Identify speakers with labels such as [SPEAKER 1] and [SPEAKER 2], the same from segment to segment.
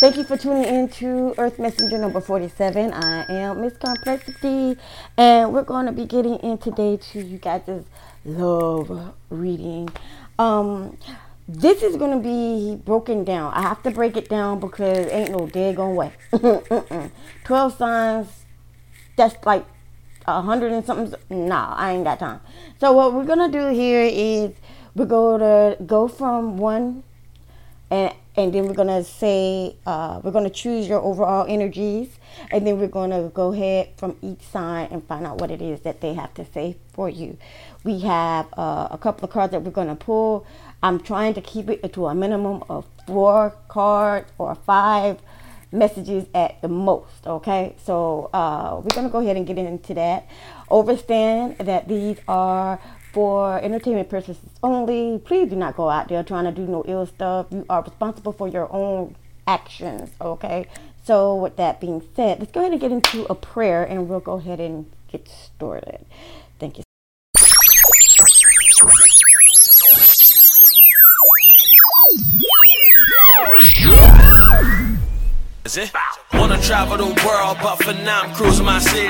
[SPEAKER 1] Thank you for tuning in to Earth Messenger number 47. I am Miss Karmplexity, and we're going to be getting in today to you guys' love reading. Um, this is going to be broken down. I have to break it down because ain't no daggone way. 12 signs, that's like a hundred and something. Nah, I ain't got time. So what we're going to do here is we're going to go from one and and then we're gonna say uh, we're gonna choose your overall energies. And then we're gonna go ahead from each sign and find out what it is that they have to say for you. We have uh, a couple of cards that we're gonna pull. I'm trying to keep it to a minimum of four cards or five messages at the most okay? So uh, we're gonna go ahead and get into that. Overstand that these are for entertainment purposes only. Please do not go out there trying to do no ill stuff. You are responsible for your own actions, okay? So, with that being said, let's go ahead and get into a prayer and we'll go ahead and get started. Thank you.
[SPEAKER 2] Is it? Wanna travel the world, but for now I'm cruising my city.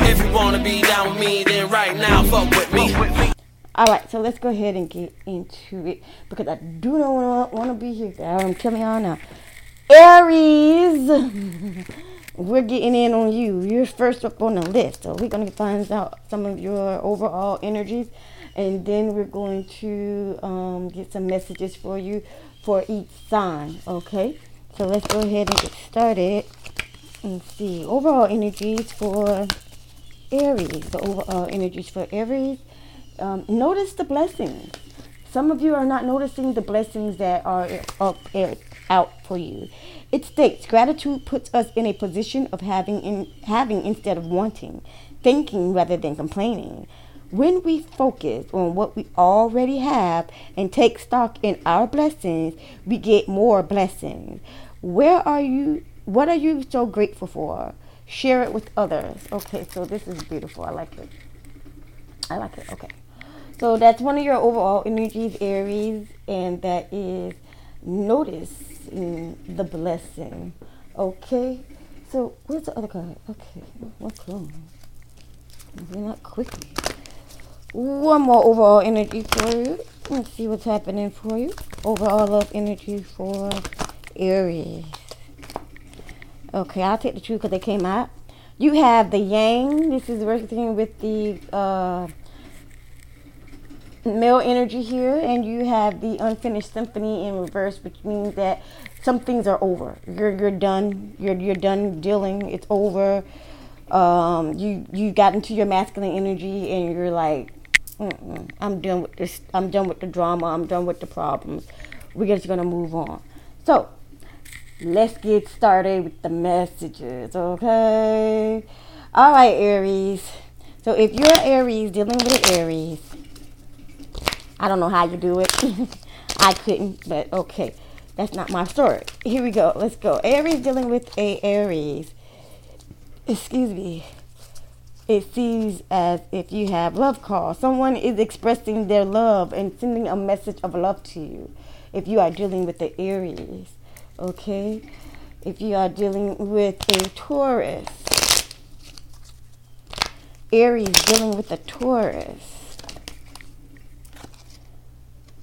[SPEAKER 2] If you wanna be down with me, then right now fuck with me.
[SPEAKER 1] All right, so let's go ahead and get into it because I do not want to be here. I'm telling y'all now. Aries, we're getting in on you. You're first up on the list. So we're going to find out some of your overall energies. And then we're going to um, get some messages for you for each sign. Okay? So let's go ahead and get started and see overall energies for Aries. The overall energies for Aries. Um, notice the blessings. Some of you are not noticing the blessings that are up out for you. It states gratitude puts us in a position of having in having instead of wanting, thinking rather than complaining. When we focus on what we already have and take stock in our blessings, we get more blessings. Where are you? What are you so grateful for? Share it with others. Okay, so this is beautiful. I like it. I like it. Okay. So that's one of your overall energies, Aries, and that is noticing the blessing. Okay. So where's the other card? Okay. one What's wrong? Not quickly. One more overall energy for you. Let's see what's happening for you. Overall love energy for Aries. Okay, I'll take the two because they came out. You have the Yang. This is working with the uh, male energy here, and you have the unfinished symphony in reverse, which means that some things are over. You're you're done. You're you're done dealing. It's over. Um, you you got into your masculine energy, and you're like, I'm done with this. I'm done with the drama. I'm done with the problems. We're just gonna move on. So let's get started with the messages, okay? All right, Aries. So if you're Aries dealing with Aries, I don't know how you do it. I couldn't, but okay. That's not my story. Here we go. Let's go. Aries dealing with a Aries. Excuse me. It seems as if you have love call. Someone is expressing their love and sending a message of love to you. If you are dealing with the Aries okay? If you are dealing with a Taurus, Aries dealing with a Taurus,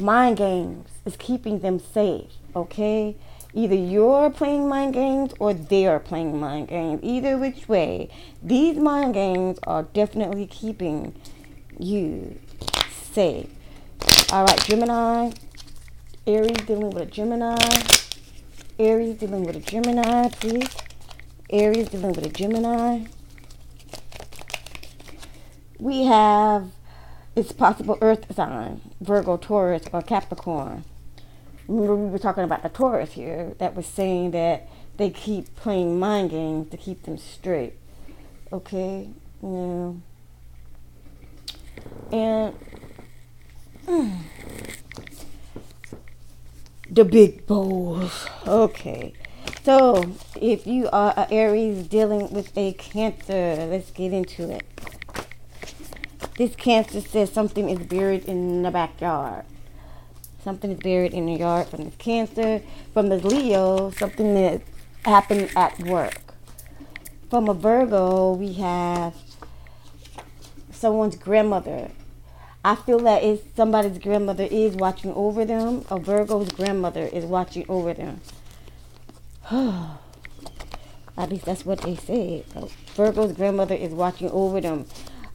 [SPEAKER 1] mind games is keeping them safe, okay? Either you're playing mind games or they are playing mind games. Either which way, these mind games are definitely keeping you safe. All right, Gemini, Aries dealing with a Gemini. Aries dealing with a Gemini, please. Aries dealing with a Gemini. We have it's possible Earth sign, Virgo, Taurus, or Capricorn. Remember, we were talking about the Taurus here that was saying that they keep playing mind games to keep them straight. Okay? Yeah. And. Mm, the big bowls. Okay. So, if you are Aries dealing with a Cancer, let's get into it. This Cancer says something is buried in the backyard. Something is buried in the yard from the Cancer. From the Leo, something that happened at work. From a Virgo, we have someone's grandmother. I feel that if somebody's grandmother is watching over them, a Virgo's grandmother is watching over them. At least that's what they say. Virgo's grandmother is watching over them,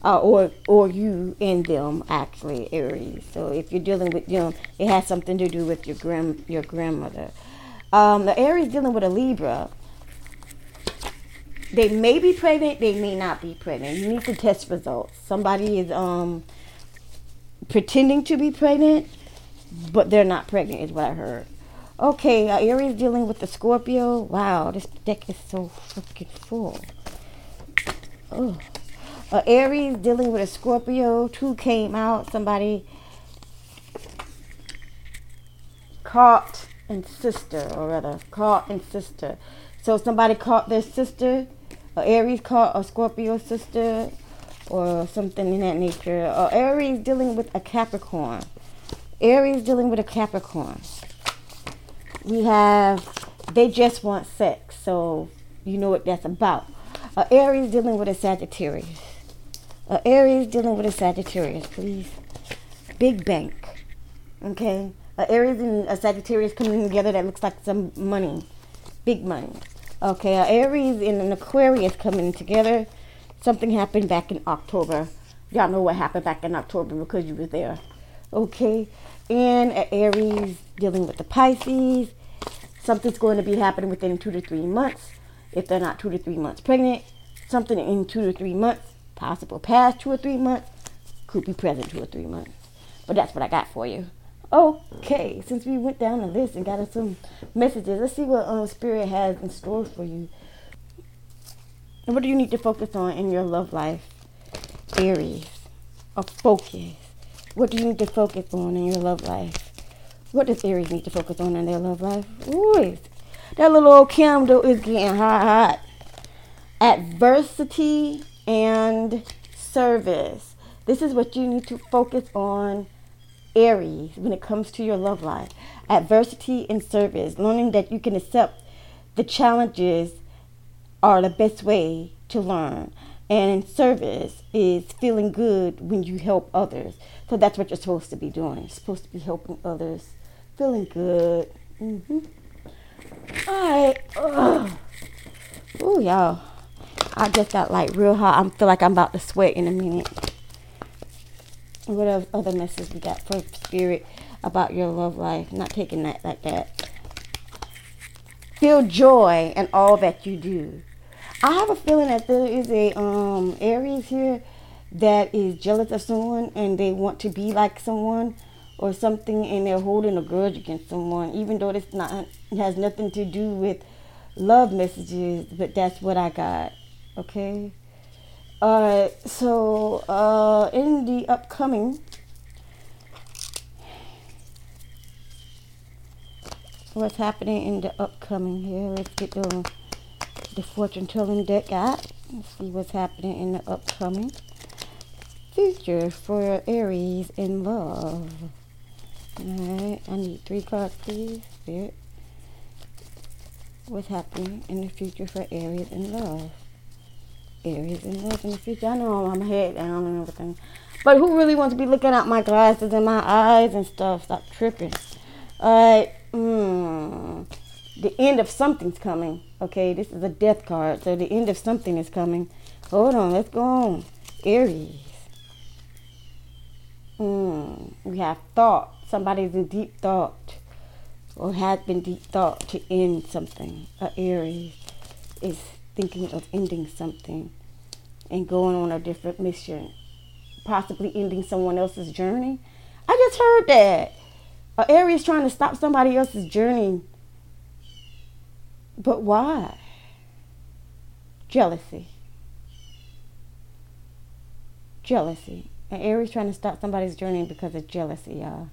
[SPEAKER 1] uh, or or you and them actually, Aries. So if you're dealing with them, it has something to do with your grand your grandmother. Um, the Aries dealing with a Libra. They may be pregnant. They may not be pregnant. You need to test results. Somebody is um pretending to be pregnant, but they're not pregnant. Is what I heard. Okay, uh, Aries dealing with the Scorpio. Wow, this deck is so freaking full. Oh. Uh, Aries dealing with a Scorpio. Two came out. Somebody caught and sister, or rather, caught and sister. So somebody caught their sister. Aries caught a Scorpio sister, or something in that nature. Uh, Aries dealing with a Capricorn. Aries dealing with a Capricorn we have they just want sex, so you know what that's about. Uh, Aries dealing with a Sagittarius. Uh, Aries dealing with a Sagittarius, please. Big bank, okay. Uh, Aries and a Sagittarius coming together that looks like some money, big money. Okay, uh, Aries and an Aquarius coming together. Something happened back in October. Y'all know what happened back in October because you were there. Okay, and Aries dealing with the Pisces. Something's going to be happening within two to three months. If they're not two to three months pregnant, something in two to three months, possible past two or three months, could be present two or three months. But that's what I got for you. Okay, since we went down the list and got us some messages, let's see what um, Spirit has in store for you. What do you need to focus on in your love life? Aries. A focus. What do you need to focus on in your love life? What does Aries need to focus on in their love life? Ooh, that little old candle is getting hot, hot. Adversity and service. This is what you need to focus on, Aries, when it comes to your love life. Adversity and service. Learning that you can accept the challenges are the best way to learn. And service is feeling good when you help others. So that's what you're supposed to be doing. You're supposed to be helping others, feeling good. Mm-hmm. All right. Oh, y'all. I just got like real hot. I feel like I'm about to sweat in a minute. What other messages we got for spirit about your love life? Not taking that like that. Feel joy in all that you do. I have a feeling that there is a um Aries here that is jealous of someone and they want to be like someone or something and they're holding a grudge against someone, even though this not has nothing to do with love messages, but that's what I got. Okay. Alright, so uh in the upcoming what's happening in the upcoming here, let's get the the fortune telling deck out. Let's see what's happening in the upcoming future for Aries in love. Alright, I need three cards, please. Spirit. What's happening in the future for Aries in love? Aries in the future. I know I'm head down and everything. But who really wants to be looking at my glasses and my eyes and stuff? Stop tripping. Alright. Hmm the end of something's coming. Okay, this is a death card, so the end of something is coming. Hold on, let's go on. Aries. Mm, we have thought. Somebody's in deep thought or has been deep thought to end something. Aries is thinking of ending something and going on a different mission, possibly ending someone else's journey. I just heard that. A Aries trying to stop somebody else's journey but why? Jealousy. Jealousy. And Aries trying to stop somebody's journey because of jealousy, y'all.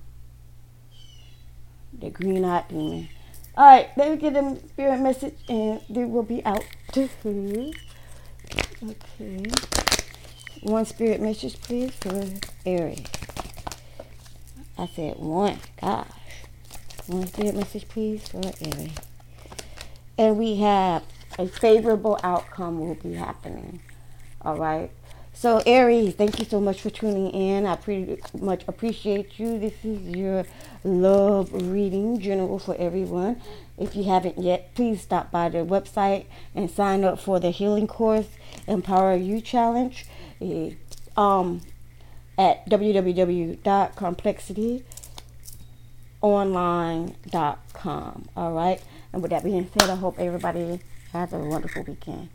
[SPEAKER 1] The green eyed demon. Alright, let me get them spirit message and they will be out Okay. One spirit message, please, for Aries. I said one. Gosh. One spirit message, please, for Aries? And we have a favorable outcome will be happening. All right. So Aries, thank you so much for tuning in. I pretty much appreciate you. This is your love reading general for everyone. If you haven't yet, please stop by the website and sign up for the healing course, Empower You Challenge, um, at www.karmplexityonline.com. All right. And with that being said, I hope everybody has a wonderful weekend.